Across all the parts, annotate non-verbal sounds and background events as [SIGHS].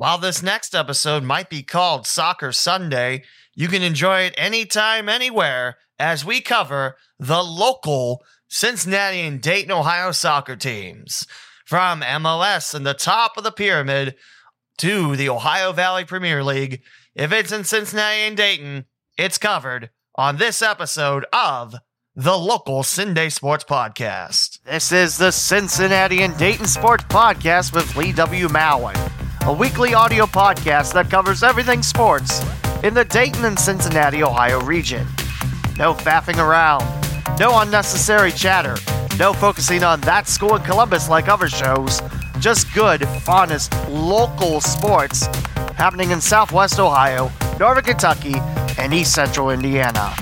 While this next episode might be called Soccer Sunday, you can enjoy it anytime, anywhere, as we cover the local Cincinnati and Dayton, Ohio soccer teams. From MLS and the top of the pyramid to the Ohio Valley Premier League, if it's in Cincinnati and Dayton, it's covered on this episode of the local CinDay Sports Podcast. This is the Cincinnati and Dayton Sports Podcast with Lee W. Mowen, a weekly audio podcast that covers everything sports in the Dayton and Cincinnati, Ohio region. No faffing around, no unnecessary chatter, no focusing on that school in Columbus like other shows, just good, honest, local sports happening in Southwest Ohio, Northern Kentucky, and East Central Indiana.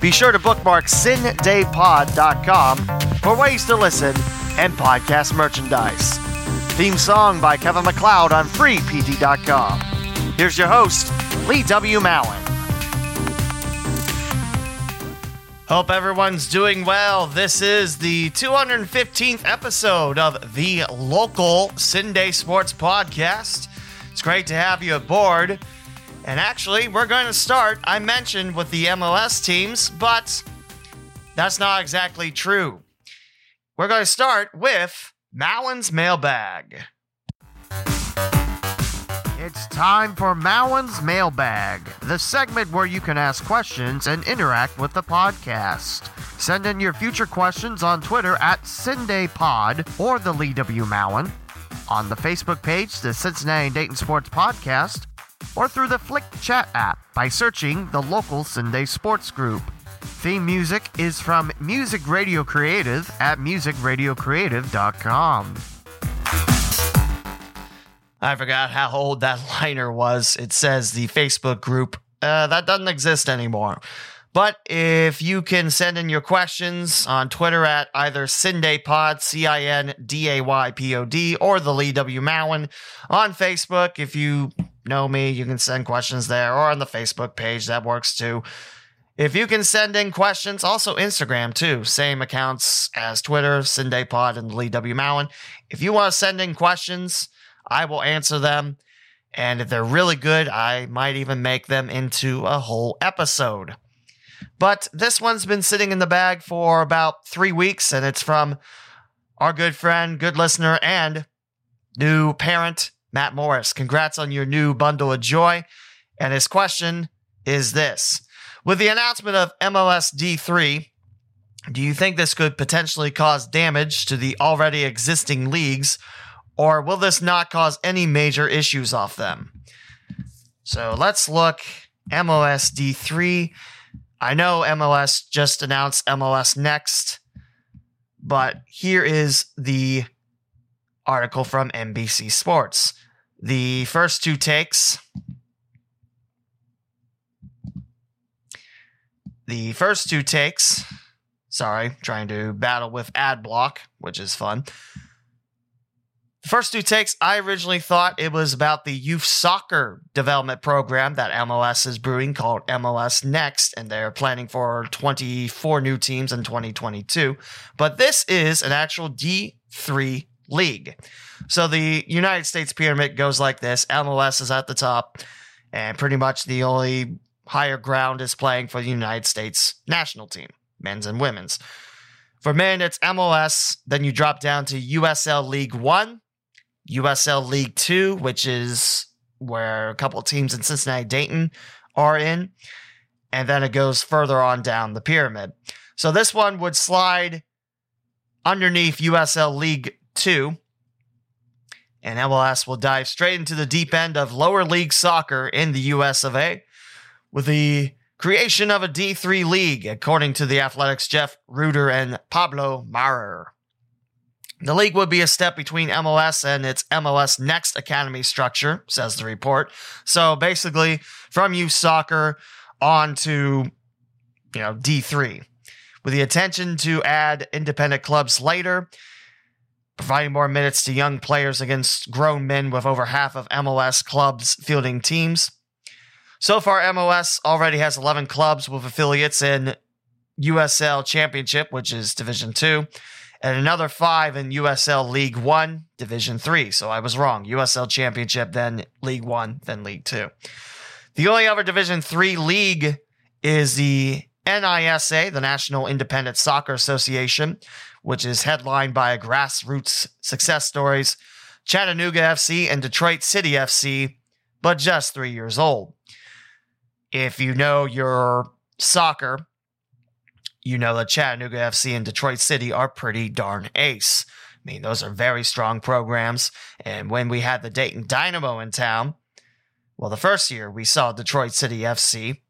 Be sure to bookmark cindaypod.com for ways to listen and podcast merchandise. Theme song by Kevin MacLeod on freepd.com. Here's your host, Lee W. Mowen. Hope everyone's doing well. This is the 215th episode of the local CinDay Sports Podcast. It's great to have you aboard. And actually, we're going to start, I mentioned, with the MLS teams, but that's not exactly true. We're going to start with Mowen's Mailbag. It's time for Mowen's Mailbag, the segment where you can ask questions and interact with the podcast. Send in your future questions on Twitter at CindayPod or the Lee W. Mowen, on the Facebook page, the Cincinnati Dayton Sports Podcast, or through the Flick Chat app by searching the local CinDay Sports Group. Theme music is from Music Radio Creative at musicradiocreative.com. I forgot how old that [LAUGHS] liner was. It says the Facebook group. Uh, that doesn't exist anymore. But if you can send in your questions on Twitter at either CindayPod, C I N D A Y P O D, or the Lee W. Mowen. On Facebook, if you know me, you can send questions there, or on the Facebook page, that works too. If you can send in questions, also Instagram too, same accounts as Twitter, CindayPod and Lee W. Mowen. If you want to send in questions, I will answer them. And if they're really good, I might even make them into a whole episode. But this one's been sitting in the bag for about three weeks, and it's from our good friend, good listener, and new parent, Matt Morris. Congrats on your new bundle of joy. And his question is this With the announcement of MLS D3, do you think this could potentially cause damage to the already existing leagues, or will this not cause any major issues off them? So let's look MLS D3. I know MLS just announced MLS Next, but here is the article from NBC Sports. The first two takes. The first two takes. Sorry, trying to battle with ad block, which is fun. The first two takes, I originally thought it was about the youth soccer development program that MLS is brewing called MLS Next, and they're planning for 24 new teams in 2022. But this is an actual D3 league. So the United States pyramid goes like this MLS is at the top, and pretty much the only higher ground is playing for the United States national team, men's and women's. For men, it's MLS. Then you drop down to USL League One, USL League Two, which is where a couple teams in Cincinnati, Dayton are in. And then it goes further on down the pyramid. So this one would slide underneath USL League 2. And MLS will dive straight into the deep end of lower league soccer in the US of A with the creation of a D3 league, according to the Athletic's Jeff Rueter and Pablo Maurer. The league would be a step between MLS and its MLS Next Academy structure, says the report. So basically, from youth soccer on to, you know, D3, with the intention to add independent clubs later, providing more minutes to young players against grown men with over half of MLS clubs fielding teams. So far, MLS already has 11 clubs with affiliates in USL Championship, which is Division 2, and another five in USL League One, Division Three. So I was wrong. USL Championship, then League One, then League Two. The only other Division Three league is the NISA, the National Independent Soccer Association, which is headlined by grassroots success stories, Chattanooga FC and Detroit City FC, but just three years old. If you know your soccer, you know that Chattanooga FC and Detroit City are pretty darn ace. I mean, those are very strong programs. And when we had the Dayton Dynamo in town, well, the first year we saw Detroit City FC,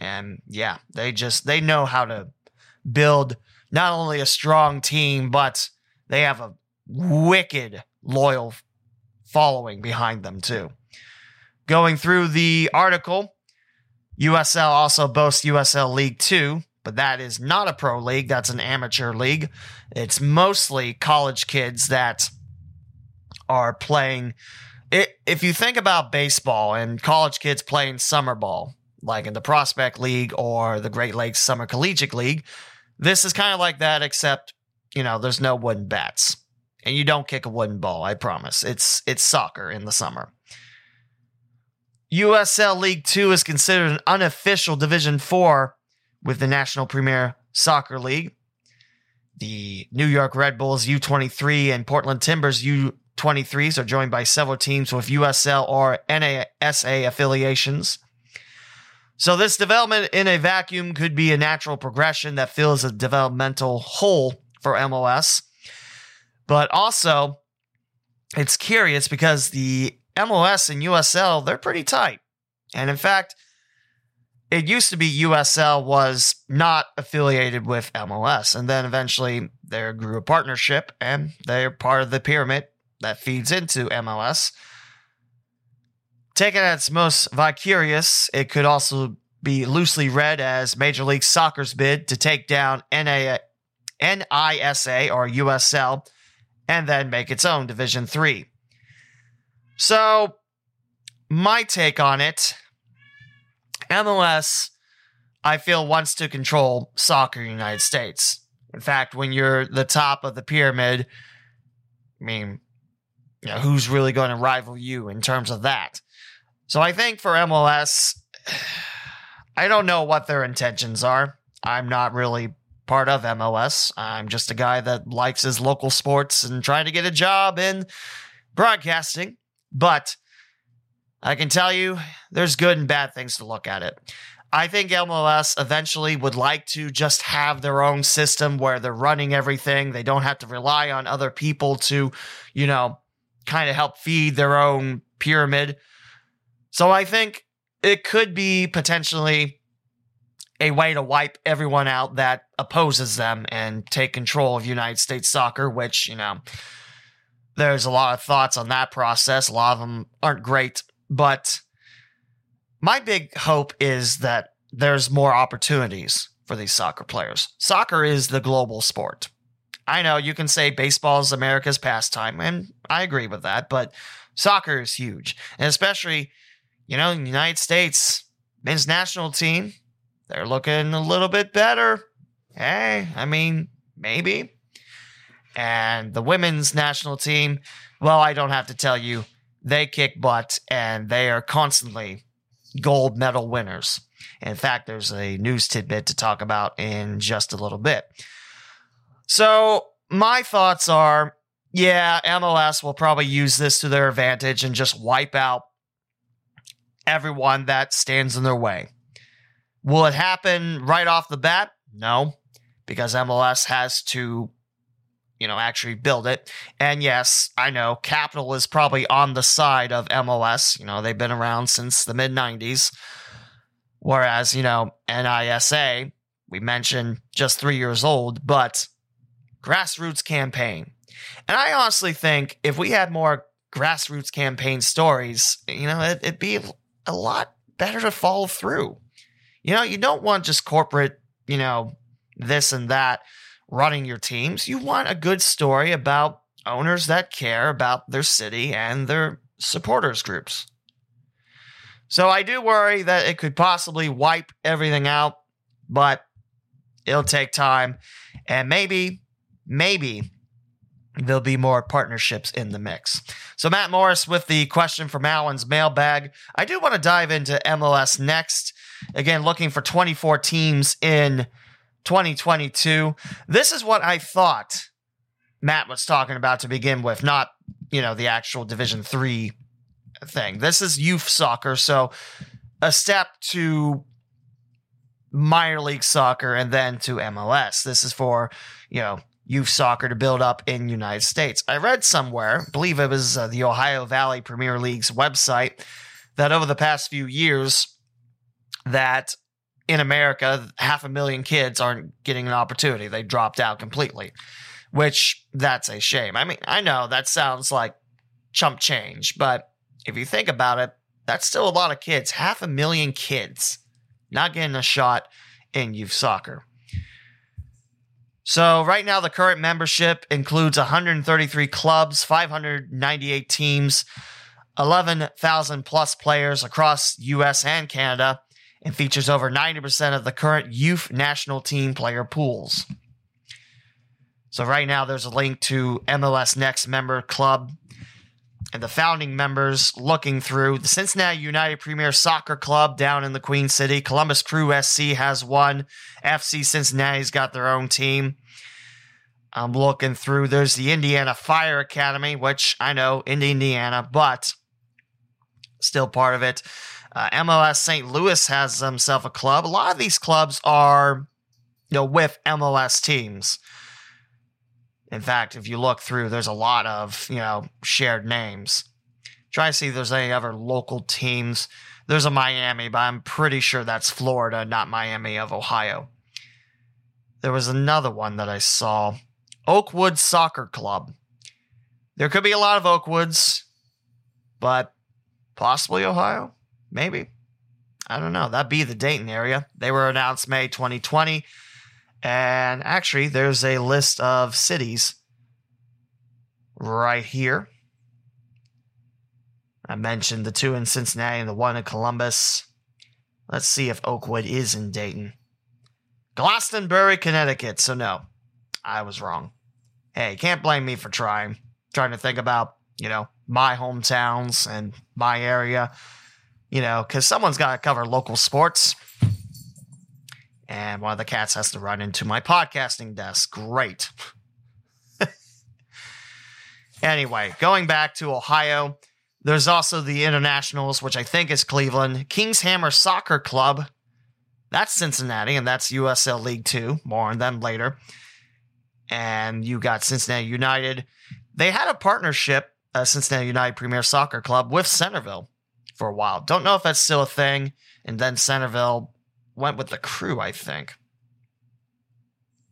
and yeah, they just they know how to build not only a strong team, but they have a wicked loyal following behind them too. Going through the article, USL also boasts USL League 2, but that is not a pro league, that's an amateur league. It's mostly college kids that are playing it, if you think about baseball and college kids playing summer ball, like in the Prospect League or the Great Lakes Summer Collegiate League, this is kind of like that, except, you know, there's no wooden bats. And you don't kick a wooden ball, I promise. It's it's soccer in the summer. USL League 2 is considered an unofficial Division 4 with the National Premier Soccer League. The New York Red Bulls U23 and Portland Timbers U23s are joined by several teams with USL or NISA affiliations. So, this development in a vacuum could be a natural progression that fills a developmental hole for MLS. But also, it's curious because the MLS and USL, they're pretty tight. And in fact, it used to be USL was not affiliated with MLS. And then eventually there grew a partnership and they're part of the pyramid that feeds into MLS. Taken at its most vicarious, it could also be loosely read as Major League Soccer's bid to take down NA, NISA or USL and then make its own Division 3. So, my take on it MLS, I feel, wants to control soccer in the United States. In fact, when you're the top of the pyramid, I mean, you know, who's really going to rival you in terms of that? So I think for MLS, [SIGHS] I don't know what their intentions are. I'm not really part of MLS. I'm just a guy that likes his local sports and trying to get a job in broadcasting. But I can tell you there's good and bad things to look at it. I think MLS eventually would like to just have their own system where they're running everything. They don't have to rely on other people to, you know, kind of help feed their own pyramid. So I think it could be potentially a way to wipe everyone out that opposes them and take control of United States soccer, which, you know, there's a lot of thoughts on that process. A lot of them aren't great, but my big hope is that there's more opportunities for these soccer players. Soccer is the global sport. I know you can say baseball is America's pastime, and I agree with that, but soccer is huge. And especially, you know, in the United States, men's national team, they're looking a little bit better. Hey, I mean, maybe. And the women's national team, well, I don't have to tell you, they kick butt and they are constantly gold medal winners. In fact, there's a news tidbit to talk about in just a little bit. So, my thoughts are yeah, MLS will probably use this to their advantage and just wipe out everyone that stands in their way. Will it happen right off the bat? No, because MLS has to you know, actually build it. And yes, I know capital is probably on the side of MLS. You know, they've been around since the mid 90s. Whereas, you know, NISA, we mentioned just three years old, but grassroots campaign. And I honestly think if we had more grassroots campaign stories, you know, it, it'd be a lot better to follow through. You know, you don't want just corporate, you know, this and that running your teams. You want a good story about owners that care about their city and their supporters groups. So I do worry that it could possibly wipe everything out, but it'll take time. And maybe maybe there'll be more partnerships in the mix. So, Matt Morris with the question from Mowen's mailbag. I do want to dive into MLS next. Again, looking for 24 teams in 2022. This is what I thought Matt was talking about to begin with, not, you know, the actual Division 3 thing. This is youth soccer, so a step to minor league soccer and then to MLS. This is for, you know, youth soccer to build up in United States. I read somewhere, believe it was uh, the Ohio Valley Premier League's website, that over the past few years that in America half a million kids aren't getting an opportunity. They dropped out completely. Which that's a shame. I mean, I know that sounds like chump change, but if you think about it, that's still a lot of kids. Half a million kids not getting a shot in youth soccer. So, right now, the current membership includes 133 clubs, 598 teams, 11,000 plus players across US and Canada, and features over 90% of the current youth national team player pools. So, right now, there's a link to MLS Next Member Club and the founding members looking through the Cincinnati United Premier Soccer Club down in the Queen City. Columbus Crew SC has one. FC Cincinnati's got their own team. I'm looking through. There's the Indiana Fire Academy, which I know in Indiana, but still part of it. Uh, MLS St. Louis has himself a club. A lot of these clubs are, you know, with MLS teams. In fact, if you look through, there's a lot of, you know, shared names. Try to see if there's any other local teams. There's a Miami, but I'm pretty sure that's Florida, not Miami of Ohio. There was another one that I saw Oakwood Soccer Club. There could be a lot of Oakwoods, but possibly Ohio? Maybe. I don't know. That'd be the Dayton area. They were announced May 2020. And actually, there's a list of cities right here. I mentioned the two in Cincinnati and the one in Columbus. Let's see if Oakwood is in Dayton. Glastonbury, Connecticut. So, no, I was wrong. Hey, can't blame me for trying. Trying to think about, you know, my hometowns and my area, you know, because someone's got to cover local sports. And one of the cats has to run into my podcasting desk. Great. [LAUGHS] anyway, going back to Ohio, there's also the Internationals, which I think is Cleveland. Kings Hammer Soccer Club, that's Cincinnati, and that's USL League Two. More on them later. And you got Cincinnati United. They had a partnership, uh, Cincinnati United Premier Soccer Club, with Centerville for a while. Don't know if that's still a thing. And then Centerville went with the crew, I think.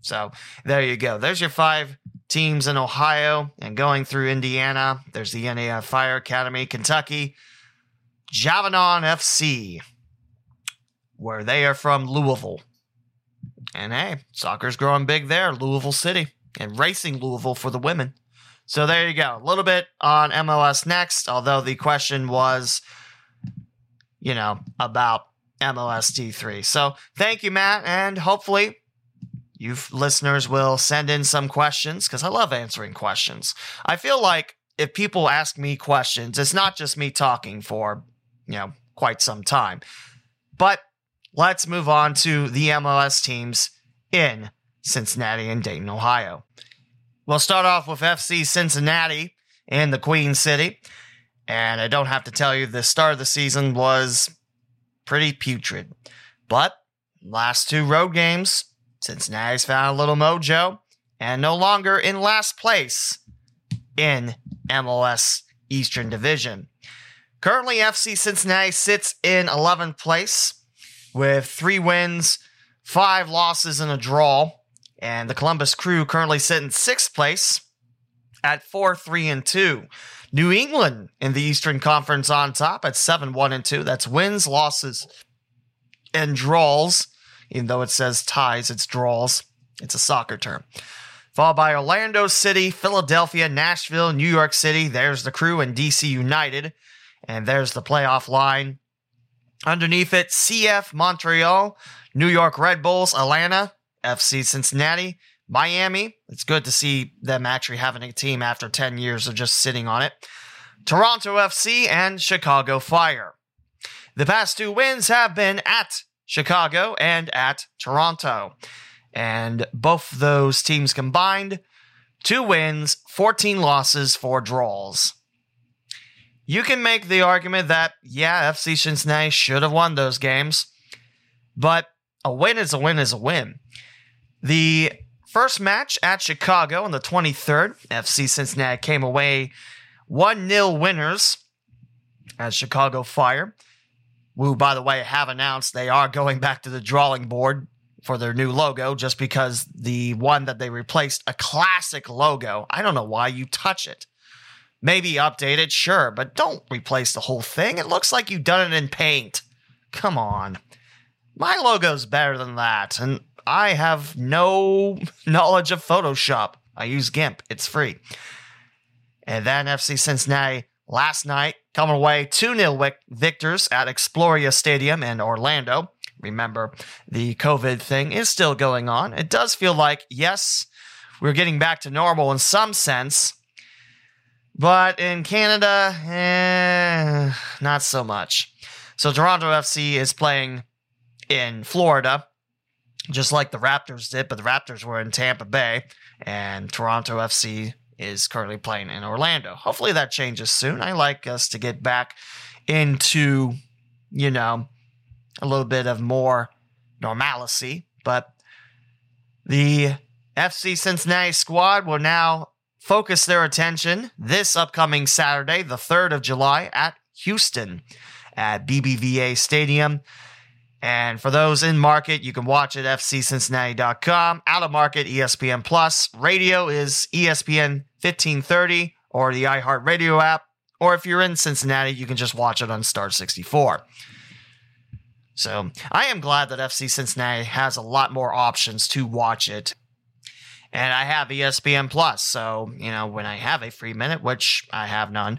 So there you go. There's your five teams in Ohio and going through Indiana. There's the Indiana Fire Academy, Kentucky, Javanon FC, where they are from Louisville. And hey, soccer's growing big there, Louisville City, and racing Louisville for the women. So there you go. A little bit on MLS next, although the question was, you know, about MLS D3. So thank you, Matt, and hopefully you listeners will send in some questions because I love answering questions. I feel like if people ask me questions, it's not just me talking for, you know, quite some time. But let's move on to the MLS teams in Cincinnati and Dayton, Ohio. We'll start off with FC Cincinnati in the Queen City. And I don't have to tell you, the start of the season was pretty putrid. But last two road games, Cincinnati's found a little mojo and no longer in last place in MLS Eastern Division. Currently, FC Cincinnati sits in 11th place with three wins, five losses, and a draw. And the Columbus Crew currently sit in sixth place at 4 3 and 2. New England in the Eastern Conference on top at 7 1 and 2. That's wins, losses, and draws. Even though it says ties, it's draws. It's a soccer term. Followed by Orlando City, Philadelphia, Nashville, New York City. There's the crew and DC United. And there's the playoff line. Underneath it, CF Montreal, New York Red Bulls, Atlanta, FC Cincinnati, Miami, it's good to see them actually having a team after 10 years of just sitting on it. Toronto FC and Chicago Fire. The past two wins have been at Chicago and at Toronto. And both those teams combined, two wins, 14 losses, four draws. You can make the argument that, yeah, FC Cincinnati should have won those games, but a win is a win is a win. The first match at Chicago on the 23rd, FC Cincinnati came away 1 0 winners at Chicago Fire, who, by the way, have announced they are going back to the drawing board for their new logo just because the one that they replaced, a classic logo, I don't know why you touch it. Maybe update it, sure, but don't replace the whole thing. It looks like you've done it in paint. Come on. My logo's better than that, and I have no knowledge of Photoshop. I use GIMP, it's free. And then FC Cincinnati last night coming away 2 0 victors at Exploria Stadium in Orlando. Remember, the COVID thing is still going on. It does feel like, yes, we're getting back to normal in some sense, but in Canada, eh, not so much. So Toronto FC is playing in Florida, just like the Raptors did, but the Raptors were in Tampa Bay, and Toronto FC is currently playing in Orlando. Hopefully that changes soon. I like us to get back into, you know, a little bit of more normalcy, but the FC Cincinnati squad will now focus their attention this upcoming Saturday, the 3rd of July, at Houston at BBVA Stadium. And for those in market, you can watch it fccincinnati.com. Out of market, ESPN Plus. Radio is ESPN 1530 or the iHeartRadio app. Or if you're in Cincinnati, you can just watch it on Star 64. So I am glad that FC Cincinnati has a lot more options to watch it. And I have ESPN Plus. So, you know, when I have a free minute, which I have none,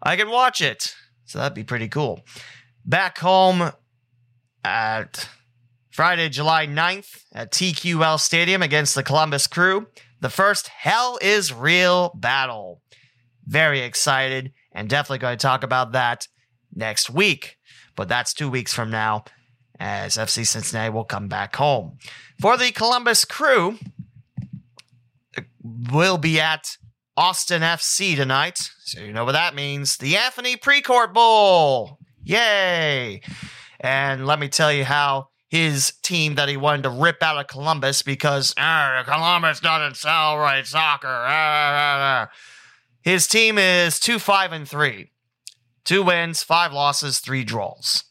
I can watch it. So that'd be pretty cool. Back home, at Friday, July 9th at TQL Stadium against the Columbus Crew. The first Hell is Real battle. Very excited and definitely going to talk about that next week. But that's two weeks from now as FC Cincinnati will come back home. For the Columbus Crew, will be at Austin FC tonight. So you know what that means. The Anthony Precourt Bowl. Yay! And let me tell you how his team that he wanted to rip out of Columbus because ah, Columbus doesn't celebrate soccer. Ah, ah, his team is two five and three, two wins, five losses, three draws,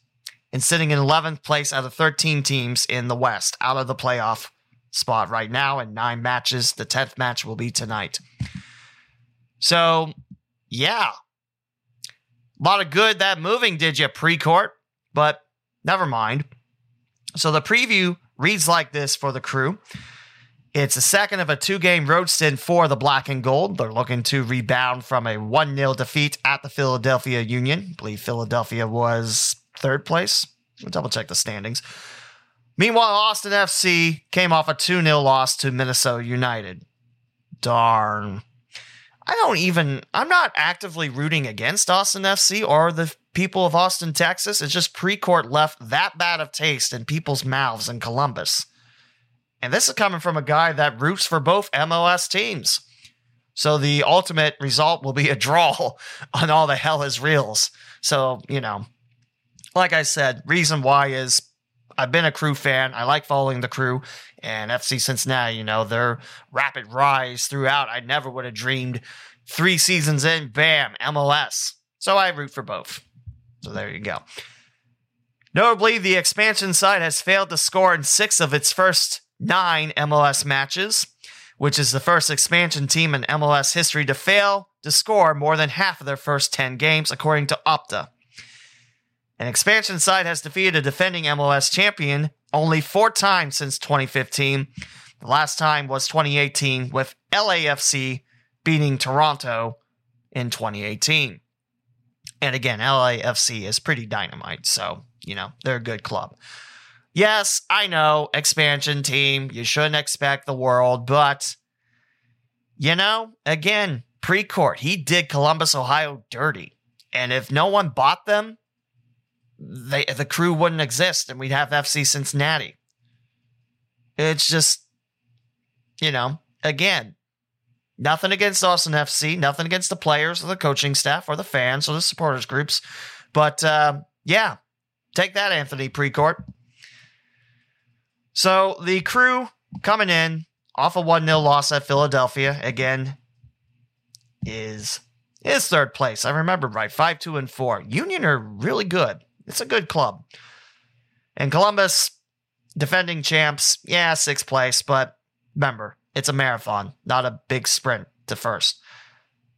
and sitting in 11th place out of 13 teams in the West, out of the playoff spot right now, in nine matches. The 10th match will be tonight. So, yeah, a lot of good that moving did you Precourt, but Never mind. So the preview reads like this for the crew. It's a second of a two game road stint for the Black and Gold. They're looking to rebound from a 1 0 defeat at the Philadelphia Union. I believe Philadelphia was third place. We'll double check the standings. Meanwhile, Austin FC came off a 2 0 loss to Minnesota United. Darn. I don't even, I'm not actively rooting against Austin FC or the people of Austin, Texas. It's just Precourt left that bad of taste in people's mouths in Columbus. And this is coming from a guy that roots for both MLS teams. So the ultimate result will be a draw [LAUGHS] on all the hell is reals. So, you know, like I said, reason why is I've been a crew fan. I like following the crew and FC Cincinnati, you know, their rapid rise throughout. I never would have dreamed three seasons in, bam, MLS. So I root for both. So there you go. Notably, the expansion side has failed to score in six of its first nine MLS matches, which is the first expansion team in MLS history to fail to score more than half of their first 10 games, according to Opta. An expansion side has defeated a defending MLS champion only four times since 2015. The last time was 2018 with LAFC beating Toronto in 2018. And again, LAFC is pretty dynamite, so, you know, they're a good club. Yes, I know, expansion team, you shouldn't expect the world, but you know, again, Precourt, he did Columbus, Ohio dirty. And if no one bought them, they the crew wouldn't exist and we'd have FC Cincinnati. It's just, you know, again, nothing against Austin FC, nothing against the players or the coaching staff or the fans or the supporters groups. But uh, yeah, take that, Anthony Precourt. So the crew coming in off a 1 0 loss at Philadelphia again is is third place. I remember right, 5 2 and 4. Union are really good. It's a good club. And Columbus, defending champs, yeah, sixth place, but remember, it's a marathon, not a big sprint to first.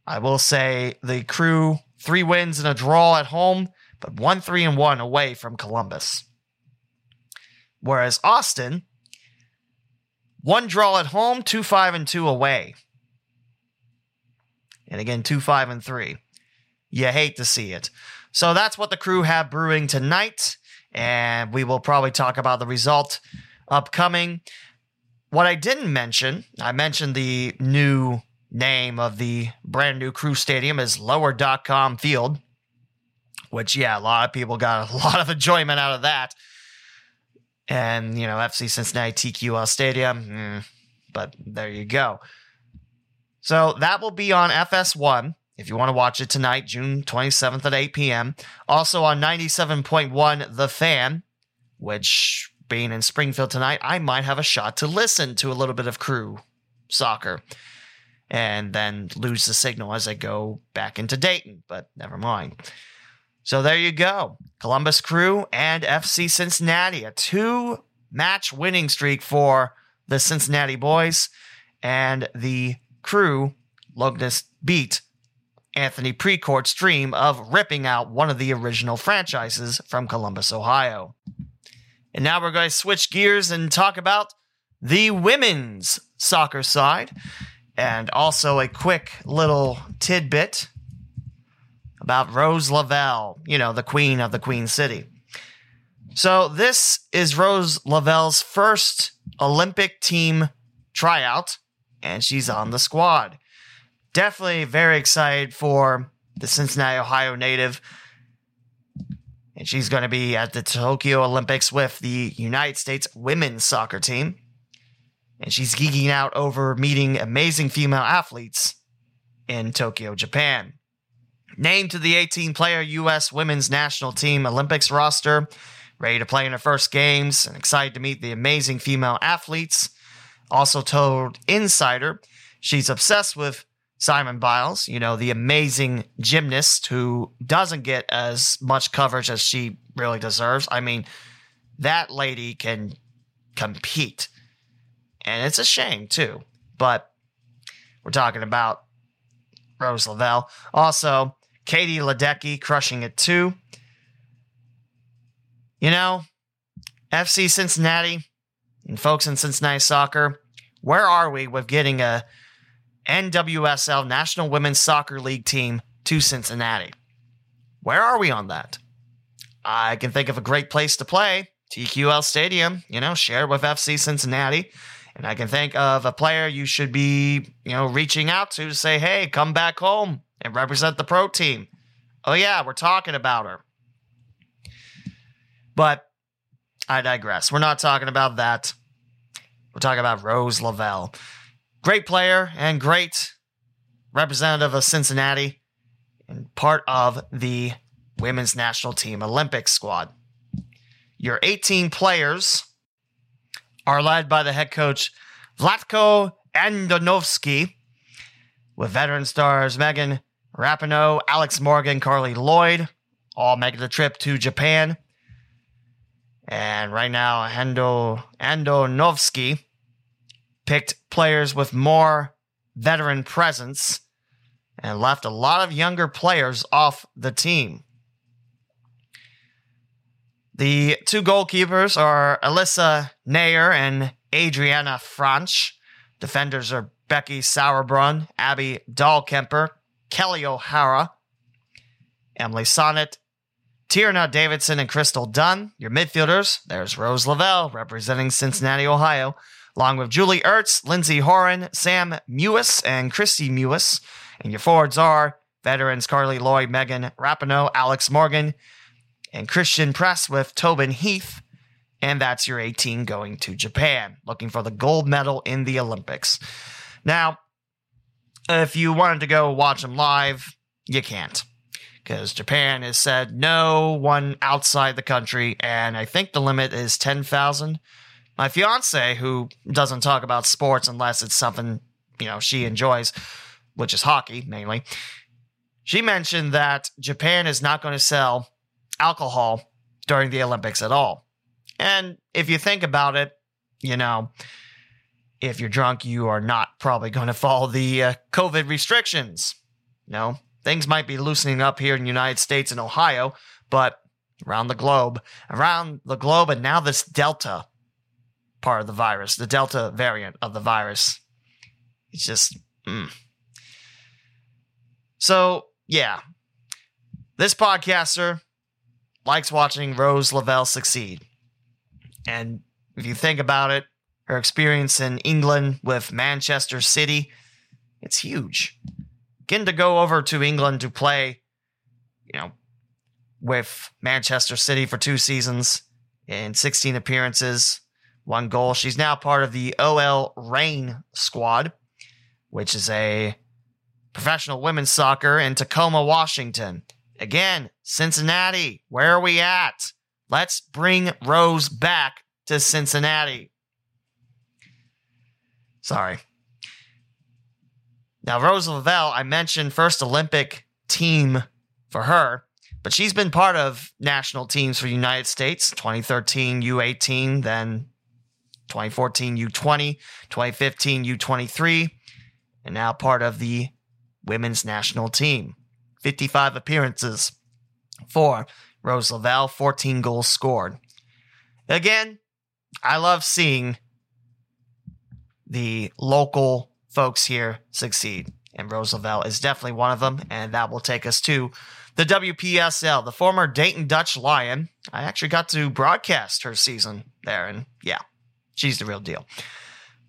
I will say the crew, three wins and a draw at home, but one, three, and one away from Columbus. Whereas Austin, one draw at home, two, five, and two away. And again, two, five, and three. You hate to see it. So that's what the crew have brewing tonight. And we will probably talk about the result upcoming. What I didn't mention, I mentioned the new name of the brand new crew stadium is lower.com field, which, yeah, a lot of people got a [LAUGHS] lot of enjoyment out of that. And, you know, FC Cincinnati TQL Stadium, mm, but there you go. So that will be on FS1 if you want to watch it tonight, June 27th at 8 p.m. Also on 97.1 The Fan, which being in Springfield tonight, I might have a shot to listen to a little bit of crew soccer and then lose the signal as I go back into Dayton, but never mind. So there you go. Columbus Crew and FC Cincinnati, a two match winning streak for the Cincinnati boys. And the crew, Logness beat Anthony Precourt's dream of ripping out one of the original franchises from Columbus, Ohio. And now we're going to switch gears and talk about the women's soccer side. And also a quick little tidbit about Rose Lavelle, you know, the queen of the Queen City. So, this is Rose Lavelle's first Olympic team tryout, and she's on the squad definitely very excited for the Cincinnati, Ohio native. And she's going to be at the Tokyo Olympics with the United States women's soccer team. And she's geeking out over meeting amazing female athletes in Tokyo, Japan. Named to the 18 player U.S. women's national team Olympics roster, ready to play in her first games and excited to meet the amazing female athletes. Also told Insider, she's obsessed with Simone Biles, you know, the amazing gymnast who doesn't get as much coverage as she really deserves. I mean, that lady can compete. And it's a shame, too. But we're talking about Rose Lavelle. Also, Katie Ledecky crushing it, too. You know, FC Cincinnati and folks in Cincinnati soccer, where are we with getting a NWSL National Women's Soccer League team to Cincinnati. Where are we on that? I can think of a great place to play TQL Stadium, you know, shared with FC Cincinnati. And I can think of a player you should be, you know, reaching out to to say, hey, come back home and represent the pro team. Oh, yeah, we're talking about her. But I digress. We're not talking about that. We're talking about Rose Lavelle. Great player and great representative of Cincinnati and part of the women's national team Olympic squad. Your 18 players are led by the head coach Vlatko Andonovski, with veteran stars Megan Rapinoe, Alex Morgan, Carli Lloyd, all making the trip to Japan. And right now, Ando Andonovski picked players with more veteran presence and left a lot of younger players off the team. The two goalkeepers are Alyssa Naeher and Adrianna Franch. Defenders are Becky Sauerbrunn, Abby Dahlkemper, Kelley O'Hara, Emily Sonnett, Tierna Davidson and Crystal Dunn. Your midfielders, there's Rose Lavelle representing Cincinnati, Ohio, along with Julie Ertz, Lindsey Horan, Sam Mewis, and Kristie Mewis. And your forwards are veterans Carli Lloyd, Megan Rapinoe, Alex Morgan, and Christen Press with Tobin Heath. And that's your 18 going to Japan, looking for the gold medal in the Olympics. Now, if you wanted to go watch them live, you can't. Because Japan has said no one outside the country, and I think the limit is 10,000. My fiance, who doesn't talk about sports unless it's something, you know, she enjoys, which is hockey mainly, she mentioned that Japan is not going to sell alcohol during the Olympics at all. And if you think about it, you know, if you're drunk, you are not probably going [LAUGHS] to follow the uh, COVID restrictions. No, things might be loosening up here in the United States and Ohio, but around the globe, around the globe, and now this Delta part of the virus, the Delta variant of the virus, it's just. Mm. So, yeah, this podcaster likes watching Rose Lavelle succeed. And if you think about it, her experience in England with Manchester City, it's huge. Getting to go over to England to play, you know, with Manchester City for two seasons in 16 appearances, one goal. She's now part of the OL Reign squad, which is a professional women's soccer in Tacoma, Washington. Again, Cincinnati, where are we at? Let's bring Rose back to Cincinnati. Sorry. Now, Rose Lavelle, I mentioned first Olympic team for her, but she's been part of national teams for the United States 2013 U18, then 2014 U20, 2015 U23, and now part of the women's national team. 55 appearances for Rose Lavelle, 14 goals scored. Again, I love seeing the local folks here succeed. And Rose Lavelle is definitely one of them. And that will take us to the WPSL, the former Dayton Dutch Lion. I actually got to broadcast her season there. And yeah, she's the real deal.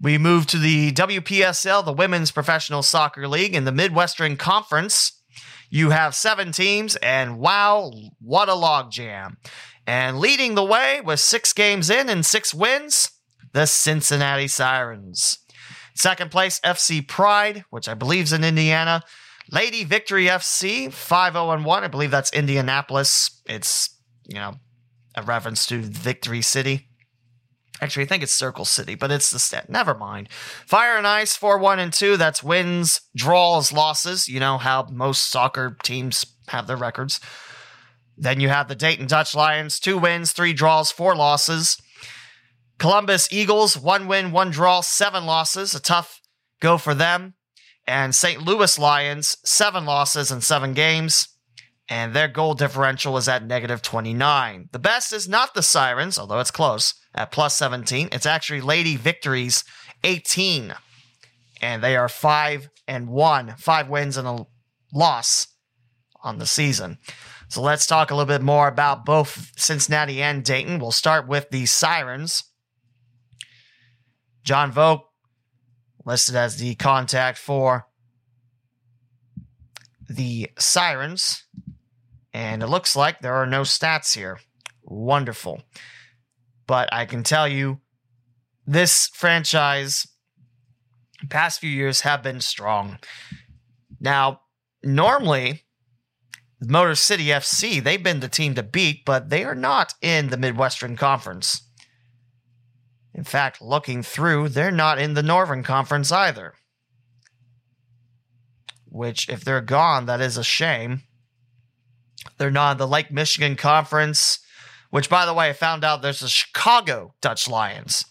We move to the WPSL, the Women's Professional Soccer League in the Midwestern Conference. You have seven teams, and wow, what a logjam. And leading the way with six games in and six wins, the Cincinnati Sirens. Second place, FC Pride, which I believe is in Indiana. Lady Victory FC, 5 0 1. I believe that's Indianapolis. It's, you know, a reference to Victory City. Actually, I think it's Circle City, but it's the stat. Never mind. Fire and Ice, 4 1 and 2. That's wins, draws, losses. You know how most soccer teams have their records. Then you have the Dayton Dutch Lions, two wins, three draws, four losses. Columbus Eagles, one win, one draw, seven losses. A tough go for them. And St. Louis Lions, seven losses in seven games. And their goal differential is at negative 29. The best is not the Sirens, although it's close, at plus 17. It's actually Lady Victories, 18. And they are five and one, five wins and a loss on the season. So let's talk a little bit more about both Cincinnati and Dayton. We'll start with the Sirens. John Vogt listed as the contact for the Sirens. And it looks like there are no stats here. Wonderful. But I can tell you, this franchise, past few years, have been strong. Now, normally, Motor City FC, they've been the team to beat, but they are not in the Midwestern Conference. In fact, looking through, they're not in the Northern Conference either. Which, if they're gone, that is a shame. They're not in the Lake Michigan Conference, which, by the way, I found out there's a Chicago Dutch Lions.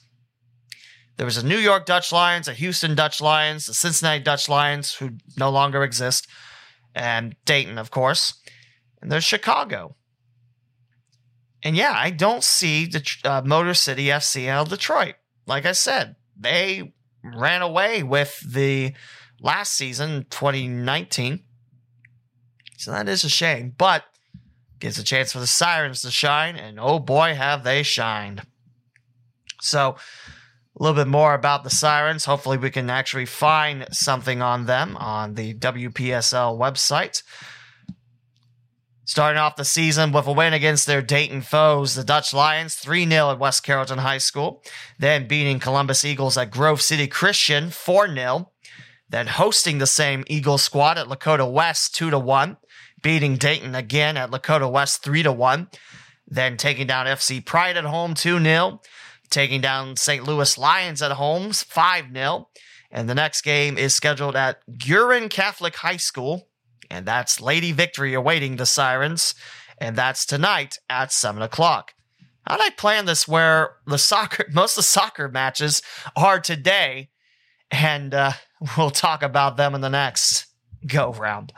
There was a New York Dutch Lions, a Houston Dutch Lions, the Cincinnati Dutch Lions, who no longer exist, and Dayton, of course. And there's Chicago. And yeah, I don't see the uh, Motor City FC out of Detroit. Like I said, they ran away with the last season, 2019. So that is a shame. But gives a chance for the Sirens to shine, and oh boy, have they shined. So, a little bit more about the Sirens. Hopefully, we can actually find something on them on the WPSL website. Starting off the season with a win against their Dayton foes, the Dutch Lions, 3 0 at West Carrollton High School. Then beating Columbus Eagles at Grove City Christian, 4 0. Then hosting the same Eagle squad at Lakota West, 2 1. Beating Dayton again at Lakota West, 3 to 1. Then taking down FC Pride at home, 2 0. Taking down St. Louis Lions at home, 5 0. And the next game is scheduled at Guerin Catholic High School and that's Lady Victory awaiting the Sirens, and that's tonight at 7 o'clock. How'd I plan this where the soccer, [LAUGHS] most of the soccer matches are today, and uh, [LAUGHS] we'll talk about them in the next go round.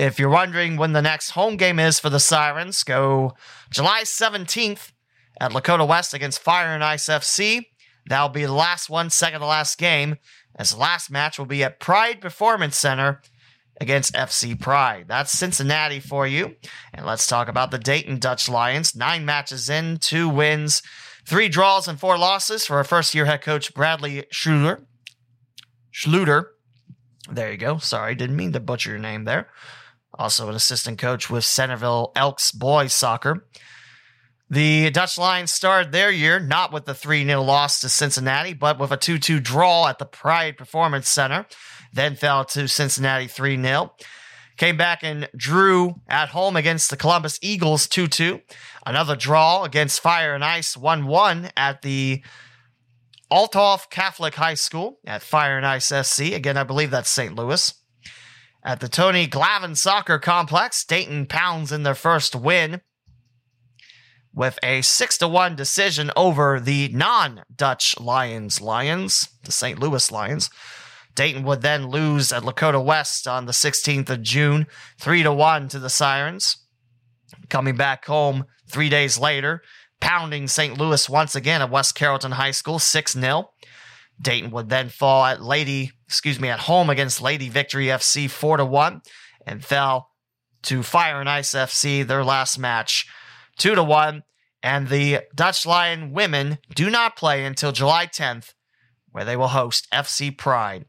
If you're wondering when the next home game is for the Sirens, go July 17th at Lakota West against Fire and Ice FC. That'll be the last one, second to last game, as the last match will be at Pride Performance Center against FC Pride. That's Cincinnati for you. And let's talk about the Dayton Dutch Lions. Nine matches in, two wins, three draws, and four losses for our first year head coach, Bradley Schluter. Schluter. There you go. Sorry, didn't mean to butcher your name there. Also, an assistant coach with Centerville Elks boys soccer. The Dutch Lions started their year not with the 3 0 loss to Cincinnati, but with a 2 2 draw at the Pride Performance Center then fell to Cincinnati 3 0. Came back and drew at home against the Columbus Eagles 2 2. Another draw against Fire and Ice 1 1 at the Althoff Catholic High School at Fire and Ice SC. Again, I believe that's St. Louis. At the Tony Glavin Soccer Complex, Dayton pounds in their first win with a 6 to 1 decision over the non Dutch Lions Lions, the St. Louis Lions. Dayton would then lose at Lakota West on the 16th of June, 3 to 1 to the Sirens. Coming back home 3 days later, pounding St. Louis once again at West Carrollton High School 6 0. Dayton would then fall at Lady, excuse me, at home against Lady Victory FC 4 to 1 and fell to Fire and Ice FC their last match 2 to 1 and the Dutch Lion women do not play until July 10th where they will host FC Pride.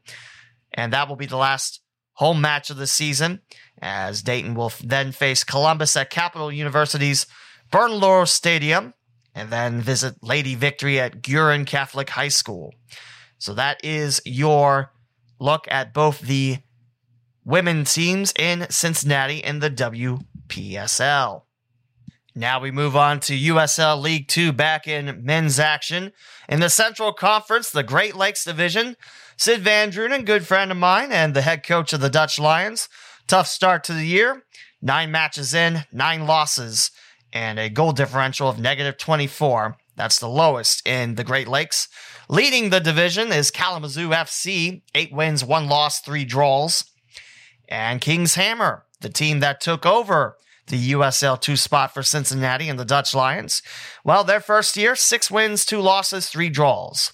And that will be the last home match of the season, as Dayton will then face Columbus at Capital University's Bernlohr Stadium, and then visit Lady Victory at Guerin Catholic High School. So that is your look at both the women teams in Cincinnati in the WPSL. Now we move on to USL League Two back in men's action. In the Central Conference, the Great Lakes Division, Sid Van Druenen, good friend of mine and the head coach of the Dutch Lions. Tough start to the year. Nine matches in, nine losses, and a goal differential of negative 24. That's the lowest in the Great Lakes. Leading the division is Kalamazoo FC, eight wins, one loss, three draws. And Kings Hammer, the team that took over the USL 2 spot for Cincinnati and the Dutch Lions. Well, their first year, six wins, two losses, three draws.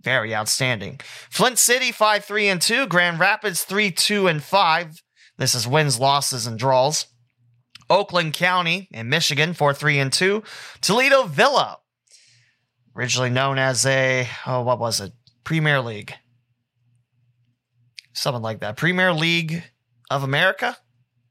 Very outstanding. Flint City 5 3 and 2, Grand Rapids 3 2 and 5. This is wins, losses, and draws. Oakland County in Michigan 4 3 and 2. Toledo Villa, originally known as a, oh, what was it? Premier League. Something like that. Premier League of America,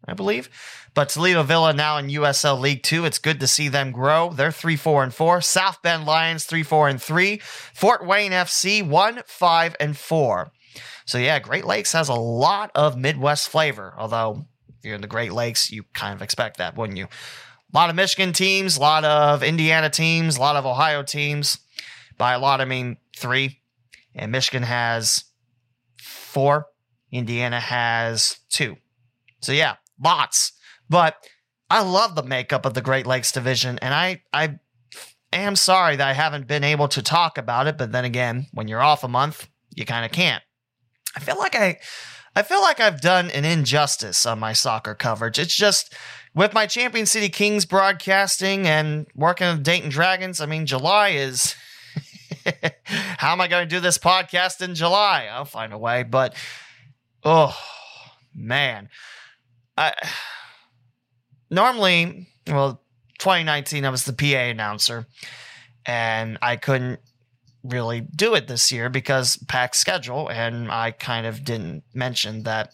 I believe. But Toledo Villa now in USL League Two. It's good to see them grow. They're three, four, and four. South Bend Lions three, four, and three. Fort Wayne FC one, five, and four. So yeah, Great Lakes has a lot of Midwest flavor. Although if you're in the Great Lakes, you kind of expect that, wouldn't you? A lot of Michigan teams, a lot of Indiana teams, a lot of Ohio teams. By a lot, I mean three. And Michigan has four. Indiana has two. So yeah, lots but I love the makeup of the Great Lakes division, and I I am sorry that I haven't been able to talk about it. But then again, when you're off a month, you kind of can't. I feel like I I feel like I've done an injustice on my soccer coverage. It's just with my Champion City Kings broadcasting and working with Dayton Dragons. I mean, July is. [LAUGHS] How am I going to do this podcast in July? I'll find a way. But oh man, I normally, well, 2019, I was the PA announcer, and I couldn't really do it this year because packed schedule, and I kind of didn't mention that,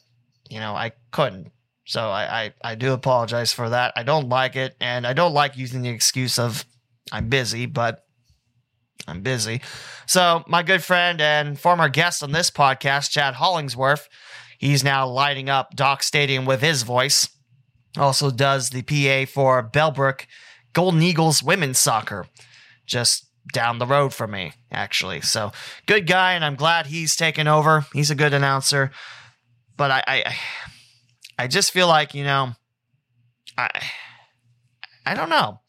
you know, I couldn't. So I, I, I do apologize for that. I don't like it, and I don't like using the excuse of I'm busy, but I'm busy. So my good friend and former guest on this podcast, Chad Hollingsworth, he's now lighting up Doc Stadium with his voice. Also does the PA for Bellbrook Golden Eagles women's soccer, just down the road from me, actually. So good guy, and I'm glad he's taken over. He's a good announcer, but I, I, I just feel like you know, I, I don't know.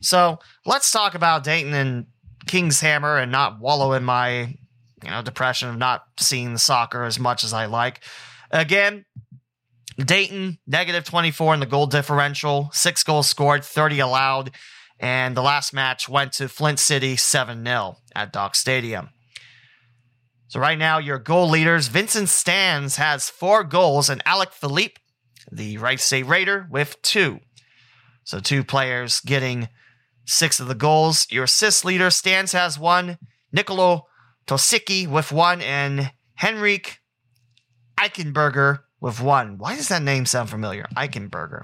So let's talk about Dayton and King's Hammer and not wallow in my, you know, depression of not seeing the soccer as much as I like. Again, Dayton, negative 24 in the goal differential, six goals scored, 30 allowed. And the last match went to Flint City 7 0 at Dock Stadium. So right now, your goal leaders, Vincent Stans has four goals, and Alec Philippe, the Wright State Raider, with two. So two players getting six of the goals. Your assist leader, Stans, has one. Nicolo Tosicki with one, and Henrik Eichenberger with one. Why does that name sound familiar? Eichenberger.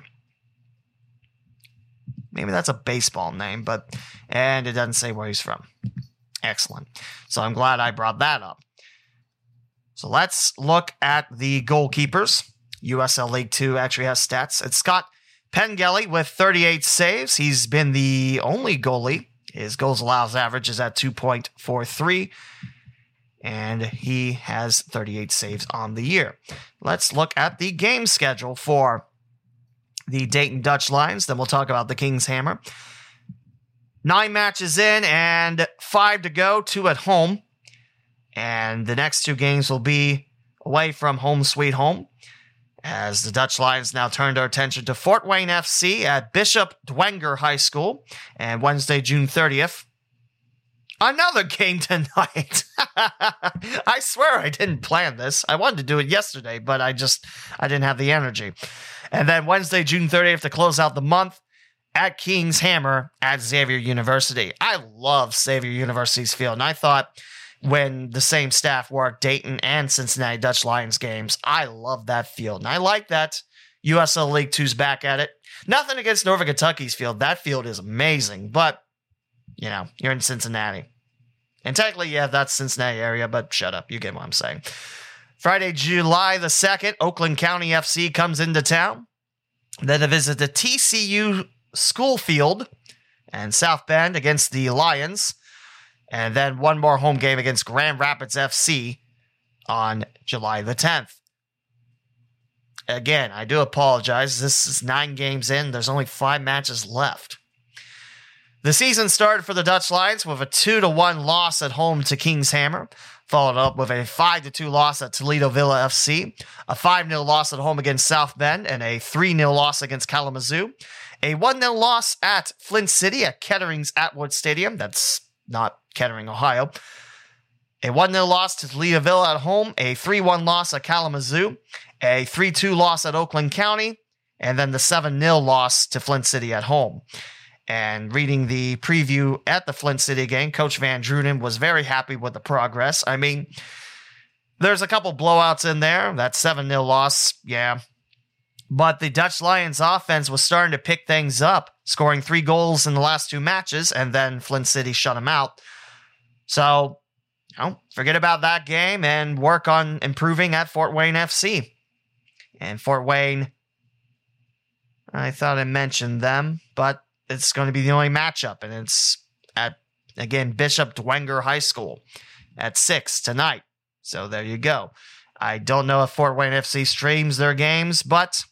Maybe that's a baseball name, but and it doesn't say where he's from. Excellent. So I'm glad I brought that up. So let's look at the goalkeepers. USL League Two actually has stats. It's Scott Pengelly with 38 saves. He's been the only goalie. His goals allows average is at 2.43 and he has 38 saves on the year. Let's look at the game schedule for the Dayton Dutch Lions. Then we'll talk about the King's Hammer. Nine matches in and five to go, two at home. And the next two games will be away from home sweet home. As the Dutch Lions now turn their attention to Fort Wayne FC at Bishop Dwenger High School and Wednesday, June 30th. Another game [LAUGHS] tonight. [LAUGHS] I swear I didn't plan this. I wanted to do it yesterday, but I just I didn't have the energy. And then Wednesday, June 30th to close out the month at King's Hammer at Xavier University. I love Xavier University's field, and I thought when the same staff worked Dayton and Cincinnati Dutch Lions games, I love that field. And I like that USL League Two's back at it. Nothing against Northern Kentucky's field. That field is amazing, but you know, you're in Cincinnati. And technically, yeah, that's Cincinnati area, but shut up. You get what I'm saying. Friday, July the 2nd, Oakland County FC comes into town. Then they visit the TCU school field and South Bend against the Lions. And then one more home game against Grand Rapids FC on July the 10th. Again, I do apologize. This is nine games in. There's only five matches left. The season started for the Dutch Lions with a 2 to 1 loss at home to King's Hammer, followed up with a 5 to 2 loss at Toledo Villa FC, a 5 0 loss at home against South Bend, and a 3 0 loss against Kalamazoo, a 1 0 loss at Flint City at Kettering's Atwood Stadium. That's not Kettering, Ohio. A 1 0 loss to Toledo Villa at home, a 3 1 loss at Kalamazoo, a 3 2 loss at Oakland County, and then the 7 0 loss to Flint City at home. And reading the preview at the Flint City game, Coach Van Druenen was very happy with the progress. I mean, there's a couple blowouts in there. That 7 0 loss, yeah. But the Dutch Lions offense was starting to pick things up, scoring three goals in the last two matches, and then Flint City shut them out. So, forget about that game and work on improving at Fort Wayne FC. And Fort Wayne, I thought I mentioned them, but it's going to be the only matchup, and it's at again Bishop Dwenger High School at six tonight. So there you go. I don't know if Fort Wayne FC streams their games, but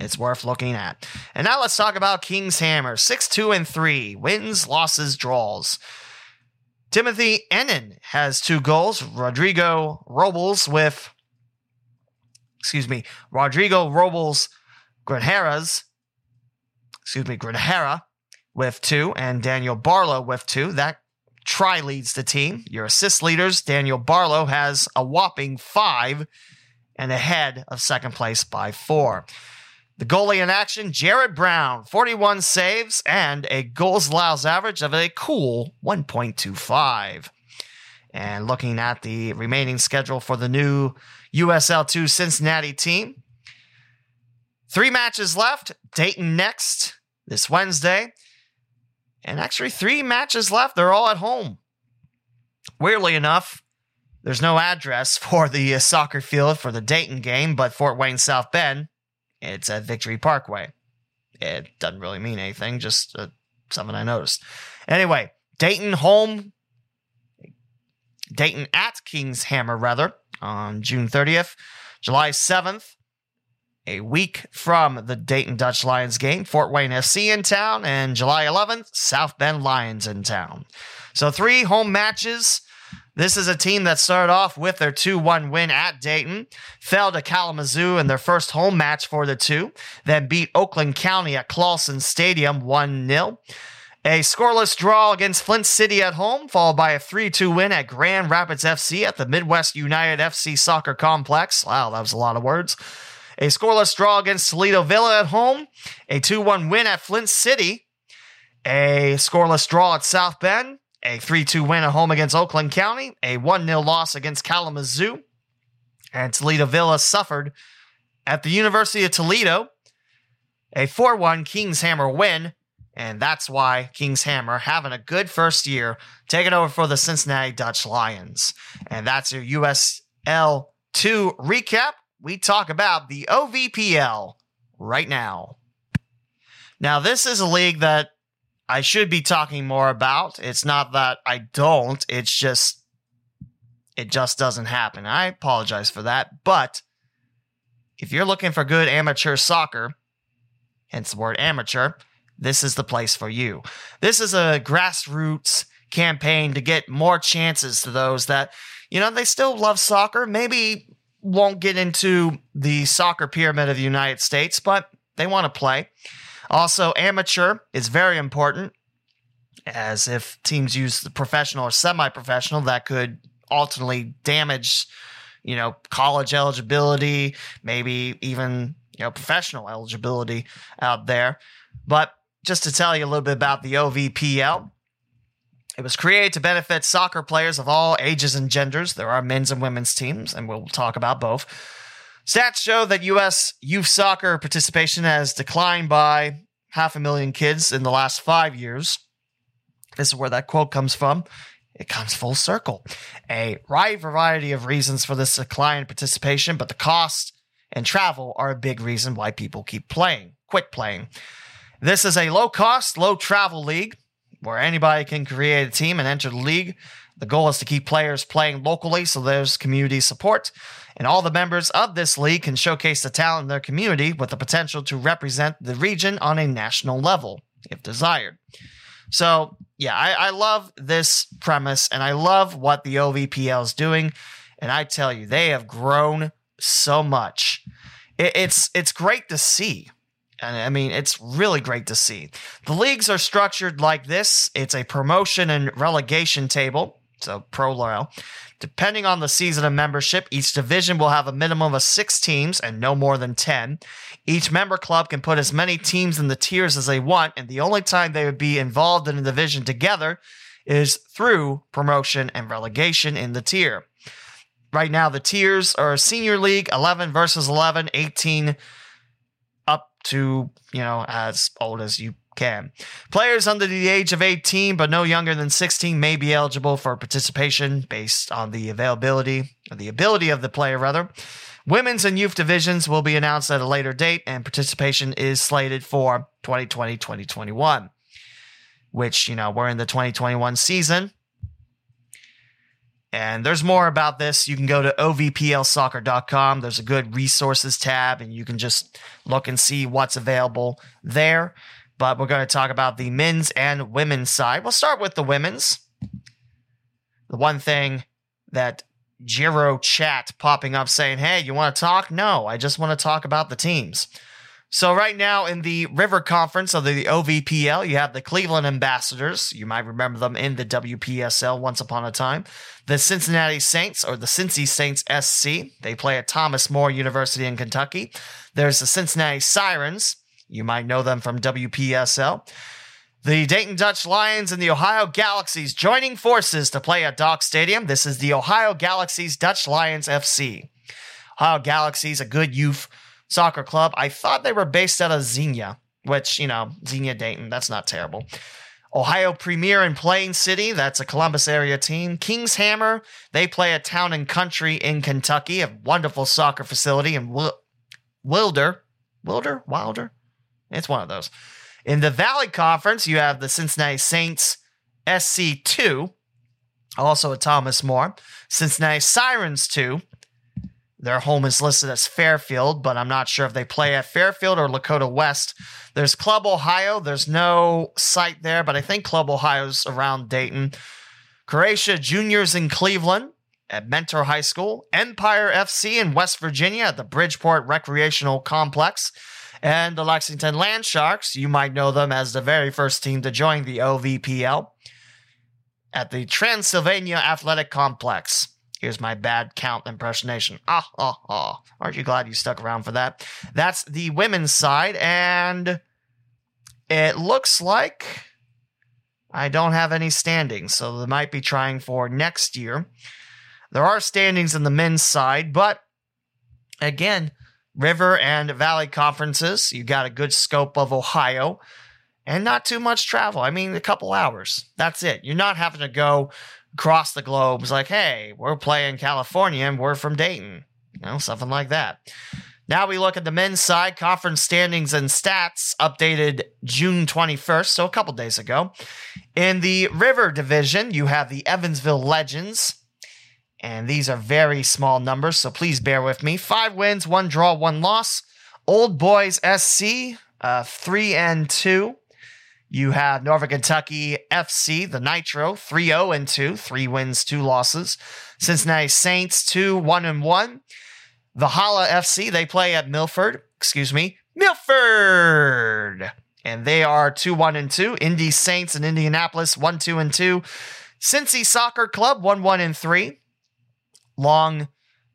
it's worth looking at. And now let's talk about King's Hammer. 6 2 and 3. Wins, losses, draws. Timothy Ennin has two goals. Rodrigo Robles with, excuse me, Rodrigo Robles Granjeras, excuse me, Granjera with two, and Daniel Barlow with two. That try leads the team. Your assist leaders, Daniel Barlow has a whopping five and ahead of second place by four. The goalie in action, Jared Brown, 41 saves and a goals allows average of a cool 1.25. And looking at the remaining schedule for the new USL2 Cincinnati team, three matches left. Dayton next this Wednesday. And actually, three matches left. They're all at home. Weirdly enough, there's no address [LAUGHS] for the uh, soccer field for the Dayton game, but Fort Wayne South Bend, it's at Victory Parkway. It doesn't really mean anything, just uh, something I noticed. Anyway, Dayton home, Dayton at Kings Hammer, rather, on June 30th. July 7th, a week from the Dayton Dutch Lions game, Fort Wayne FC in town, and July 11th, South Bend Lions in town. So, three home matches. This is a team that started off with their 2 1 win at Dayton, fell to Kalamazoo in their first home match for the two, then beat Oakland County at Clausen Stadium 1 0. A scoreless draw against Flint City at home, followed by a 3 2 win at Grand Rapids FC at the Midwest United FC Soccer Complex. Wow, that was a lot of words a scoreless draw against Toledo Villa at home, a 2 1 win at Flint City, a scoreless draw at South Bend, a 3 2 win at home against Oakland County, a 1 0 loss against Kalamazoo, and Toledo Villa suffered at the University of Toledo, a 4 1 Kings Hammer win. And that's why Kings Hammer having a good first year, taking over for the Cincinnati Dutch Lions. And that's your USL 2 recap we talk about the OVPL right now. Now, this is a league that I should be talking more about. It's not that I don't, it's just, it just doesn't happen. I apologize for that. But if you're looking for good amateur soccer, hence the word amateur, this is the place for you. This is a grassroots campaign to get more chances to those that, you know, they still love soccer, maybe won't get into the soccer pyramid of the United States, but they want to play. Also, amateur is very important, as if teams use the professional or semi professional, that could ultimately damage, you know, college eligibility, maybe even, you know, professional eligibility out there. But just to tell you a little bit about the OVPL, it was created to benefit soccer players of all ages and genders. There are men's and women's teams, and we'll talk about both. Stats show that U.S. youth soccer participation has declined by half a million kids in the last five years. This is where that quote comes from. It comes full circle. A wide variety of reasons for this decline in participation, but the cost and travel are a big reason why people keep playing, quit playing. This is a low cost, low travel league where anybody can create a team and enter the league. The goal is to keep players playing locally so there's community support. And all the members of this league can showcase the talent in their community with the potential to represent the region on a national level, if desired. So, yeah, I, I love this premise and I love what the OVPL is doing. And I tell you, they have grown so much. It, it's it's great to see. And I mean, it's really great to see. The leagues are structured like this it's a promotion and relegation table, so pro loyal. Depending on the season of membership, each division will have a minimum of six teams and no more than 10. Each member club can put as many teams in the tiers as they want, and the only time they would be involved in a division together is through promotion and relegation in the tier. Right now, the tiers are Senior League 11 versus 11, 18 to, you know, as old as you can. Players under the age of 18 but no younger than 16 may be eligible for participation based on the availability or the ability of the player rather. Women's and youth divisions will be announced at a later date and participation is slated for 2020-2021. Which, you know, we're in the 2021 season. And there's more about this. You can go to ovplsoccer.com. There's a good resources tab, and you can just look and see what's available there. But we're going to talk about the men's and women's side. We'll start with the women's. The one thing that Giro chat popping up saying, Hey, you want to talk? No, I just want to talk about the teams. So right now in the River Conference of the OVPL, you have the Cleveland Ambassadors. You might remember them in the WPSL once upon a time. The Cincinnati Saints or the Cincy Saints SC. They play at Thomas More University in Kentucky. There's the Cincinnati Sirens. You might know them from WPSL. The Dayton Dutch Lions and the Ohio Galaxies joining forces to play at Dock Stadium. This is the Ohio Galaxies Dutch Lions FC. Ohio Galaxies, a good youth soccer club. I thought they were based out of Xenia, which, you know, Xenia Dayton, that's not terrible. Ohio Premier in Plain City, that's a Columbus area team. Kings Hammer, they play at Town and Country in Kentucky, a wonderful soccer facility in Wilder. Wilder? Wilder? It's one of those. In the Valley Conference, you have the Cincinnati Saints SC2, also a Thomas More. Cincinnati Sirens 2, their home is listed as Fairfield, but I'm not sure if they play at Fairfield or Lakota West. There's Club Ohio. There's no site there, but I think Club Ohio's around Dayton. Croatia Juniors in Cleveland at Mentor High School. Empire FC in West Virginia at the Bridgeport Recreational Complex. And the Lexington Land Sharks, you might know them as the very first team to join the OVPL at the Transylvania Athletic Complex. Here's my bad count impersonation. Ah, ah, ah. Aren't you glad you stuck around for that? That's the women's side, and it looks like I don't have any standings, so they might be trying for next year. There are standings in the men's side, but again, River and Valley conferences, you got a good scope of Ohio and not too much travel. I mean, a couple hours. That's it. You're not having to go across the globe is like, hey, we're playing California and we're from Dayton. You know, something like that. Now we look at the men's side conference standings and stats updated June 21st, so a couple days ago. In the River Division, you have the Evansville Legends, and these are very small numbers, so please bear with me. Five wins, one draw, one loss. Old Boys SC, uh, three and two. You have Northern Kentucky FC, the Nitro, 3 0 and 2, three wins, two losses. Cincinnati Saints, 2 1 and 1. Valhalla FC, they play at Milford, excuse me, Milford. And they are 2 1 and 2. Indy Saints in Indianapolis, 1 2 and 2. Cincy Soccer Club, 1 1 and 3. Long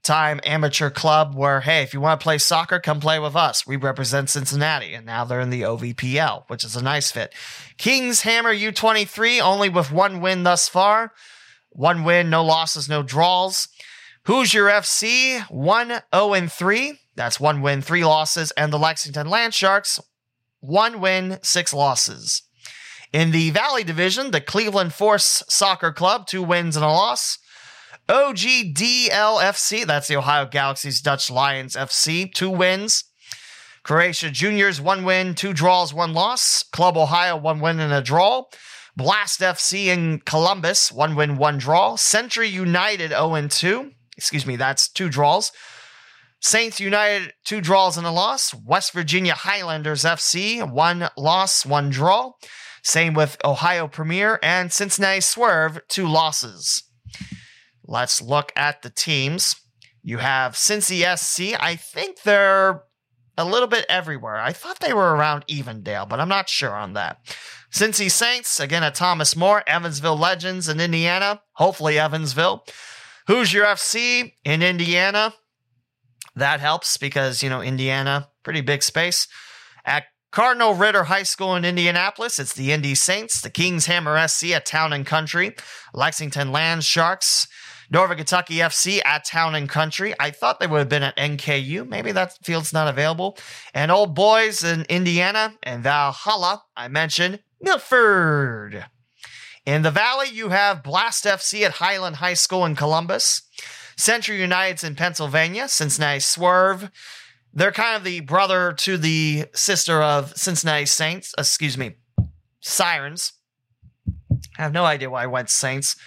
time amateur club where, hey, if you want to play soccer, come play with us. We represent Cincinnati, and now they're in the OVPL, which is a nice fit. Kings Hammer U23, only with one win thus far. One win, no losses, no draws. Hoosier FC, 1 0 and 3. That's one win, three losses. And the Lexington Land Sharks, one win, six losses. In the Valley Division, the Cleveland Force Soccer Club, two wins and a loss. OGDLFC, that's the Ohio Galaxy's Dutch Lions FC, two wins. Croatia Juniors, one win, two draws, one loss. Club Ohio, one win and a draw. Blast FC in Columbus, one win, one draw. Century United, 0 2. Excuse me, that's two draws. Saints United, two draws and a loss. West Virginia Highlanders FC, one loss, one draw. Same with Ohio Premier and Cincinnati Swerve, two losses. Let's look at the teams. You have Cincy SC. I think they're a little bit everywhere. I thought they were around Evendale, but I'm not sure on that. Cincy Saints, again at Thomas More, Evansville Legends in Indiana, hopefully Evansville. Hoosier FC in Indiana. That helps because, you know, Indiana, pretty big space. At Cardinal Ritter High School in Indianapolis, it's the Indy Saints, the Kings Hammer SC at Town and Country, Lexington Land Sharks, Northern Kentucky FC at Town and Country. I thought they would have been at NKU. Maybe that field's not available. And Old Boys in Indiana and Valhalla, I mentioned Milford. In the Valley, you have Blast FC at Highland High School in Columbus. Century United's in Pennsylvania. Cincinnati Swerve. They're kind of the brother to the sister of Cincinnati Saints. Excuse me, Sirens. I have no idea why I went Saints.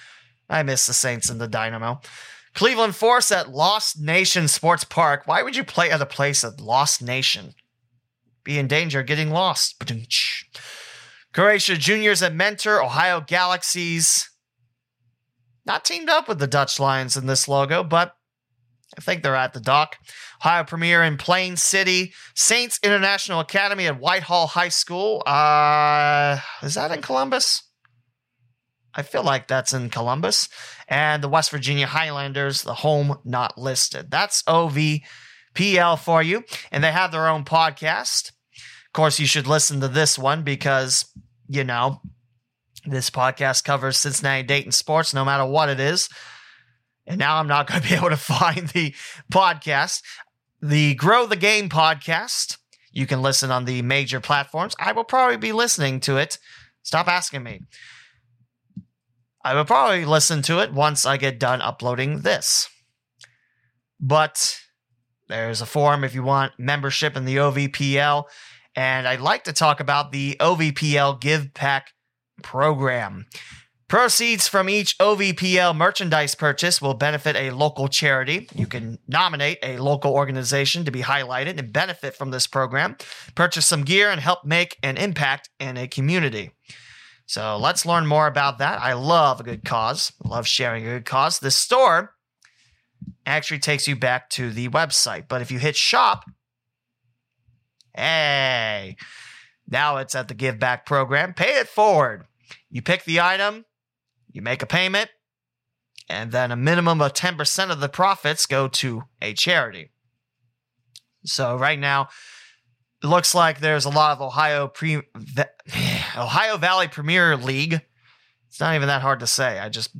I miss the Saints and the Dynamo. Cleveland Force at Lost Nation Sports Park. Why would you play at a place at Lost Nation? Be in danger of getting lost. Croatia Juniors at Mentor, Ohio Galaxies. Not teamed up with the Dutch Lions in this logo, but I think they're at the dock. Ohio Premier in Plain City. Saints International Academy at Whitehall High School. Uh, is that in Columbus? I feel like that's in Columbus. And the West Virginia Highlanders, the home not listed. That's OVPL for you. And they have their own podcast. Of course, you should listen to this one because, you know, this podcast covers Cincinnati Dayton sports no matter what it is. And now I'm not [LAUGHS] going to be able to find the podcast. The Grow the Game podcast. You can listen on the major platforms. I will probably be listening to it. Stop asking me. I will probably listen to it once I get done uploading this. But there's a forum if you want membership in the OVPL. And I'd like to talk about the OVPL Give Back program. Proceeds from each OVPL merchandise purchase will benefit a local charity. You can nominate a local organization to be highlighted and benefit from this program, purchase some gear, and help make an impact in a community. So let's learn more about that. I love a good cause, love sharing a good cause. The store actually takes you back to the website, but if you hit shop, hey, now it's at the Give Back program. Pay it forward. You pick the item, you make a payment, and then a minimum of 10% of the profits go to a charity. So right now, it looks like there's a lot of Ohio pre [SIGHS] Ohio Valley Premier League. It's not even that hard to say. I just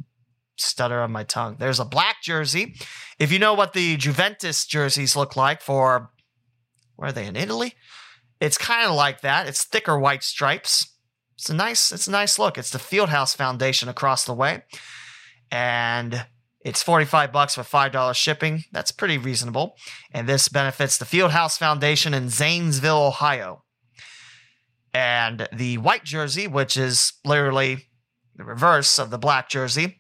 stutter on my tongue. There's a black jersey. If you know what the Juventus jerseys look like for where are they in Italy? It's kind of like that. It's thicker white stripes. It's a nice, it's a nice look. It's the Fieldhouse Foundation across the way. And it's 45 bucks for $5 shipping. That's pretty reasonable. And this benefits the Fieldhouse Foundation in Zanesville, Ohio. And the white jersey, which is literally the reverse of the black jersey,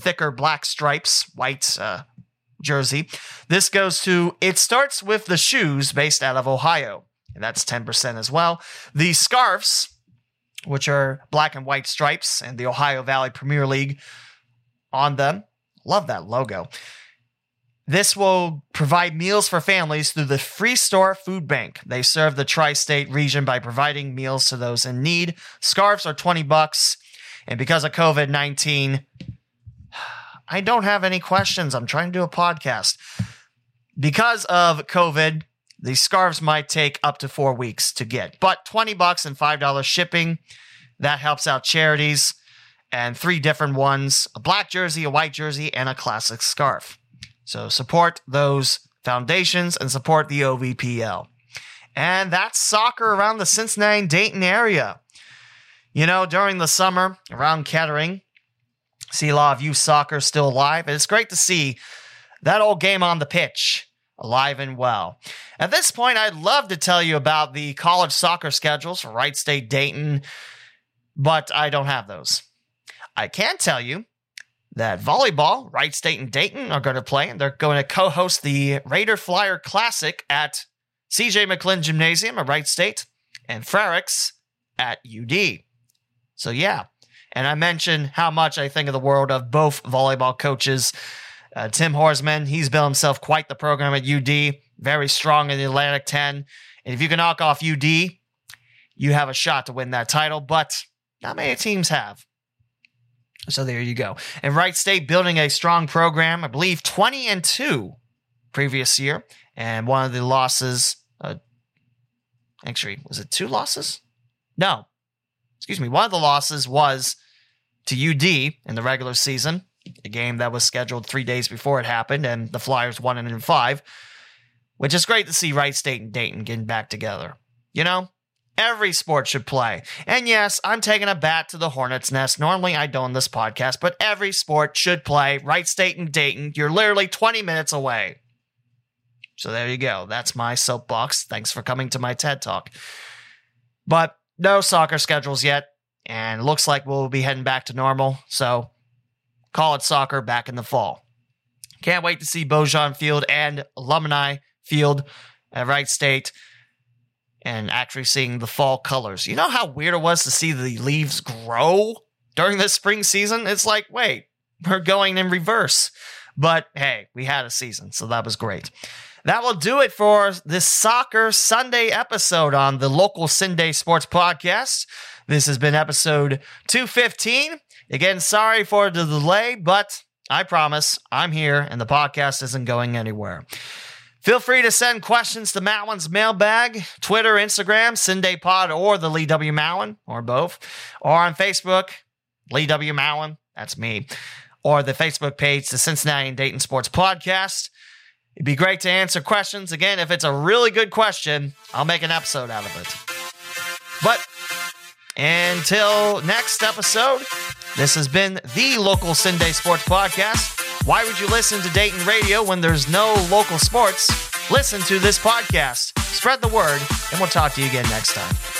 thicker black stripes, white uh, jersey. This goes to It Starts With the Shoes, based out of Ohio. And that's 10% as well. The scarves, which are black and white stripes and the Ohio Valley Premier League on them. Love that logo. This will provide meals for families through the Free Store Food Bank. They serve the tri-state region by providing meals to those in need. Scarves are 20 bucks. And because of COVID-19, [SIGHS] I don't have any questions. I'm trying to do a podcast. Because of COVID, the scarves might take up to four weeks to get, but 20 bucks and $5 shipping, that helps out charities. And three different ones a black jersey, a white jersey, and a classic scarf. So support those foundations and support the OVPL. And that's soccer around the Cincinnati Dayton area. You know, during the summer around Kettering, see a lot of youth soccer still alive. And it's great to see that old game on the pitch alive and well. At this point, I'd love to tell you about the college soccer schedules for Wright State Dayton, but I don't have those. I can tell you that volleyball, Wright State and Dayton are going to play, and they're going to co host the Raider Flyer Classic at CJ McLin Gymnasium at Wright State and Frericks at UD. So, yeah. And I mentioned how much I think of the world of both volleyball coaches uh, Tim Horsmon, he's built himself quite the program at UD, very strong in the Atlantic 10. And if you can knock off UD, you have a shot to win that title, but not many teams have. So there you go. And Wright State building a strong program, I believe 20 and 2 previous year. And one of the losses, uh, actually, was it two losses? No. Excuse me. One of the losses was to UD in the regular season a game that was scheduled three days before it happened, and the Flyers won it in five, which is great to see Wright State and Dayton getting back together. You know, every sport should play. And yes, I'm taking a bat to the Hornets' nest. Normally, I don't in this podcast, but every sport should play. Wright State and Dayton, you're literally 20 minutes away. So there you go. That's my soapbox. Thanks for coming to my TED Talk. But no soccer schedules yet, and looks like we'll be heading back to normal. So college soccer back in the fall. Can't wait to see Baujan Field and Alumni Field at Wright State and actually seeing the fall colors. You know how weird it was to see the leaves grow during this spring season? It's like, wait, we're going in reverse. But hey, we had a season, so that was great. That will do it for this Soccer Sunday episode on the local CinDay Sports Podcast. This has been episode 215. Again, sorry for the delay, but I promise I'm here and the podcast isn't going anywhere. Feel free to send questions to Mowen's mailbag, Twitter, Instagram, CindayPod, or the Lee W. Mowen, or both, or on Facebook, Lee W. Mowen, that's me, or the Facebook page, the Cincinnati and Dayton Sports Podcast. It'd be great to answer questions. Again, if it's a really good question, I'll make an episode out of it. But until next episode, this has been the local CinDay Sports Podcast. Why would you listen to Dayton Radio when there's no local sports? Listen to this podcast, spread the word, and we'll talk to you again next time.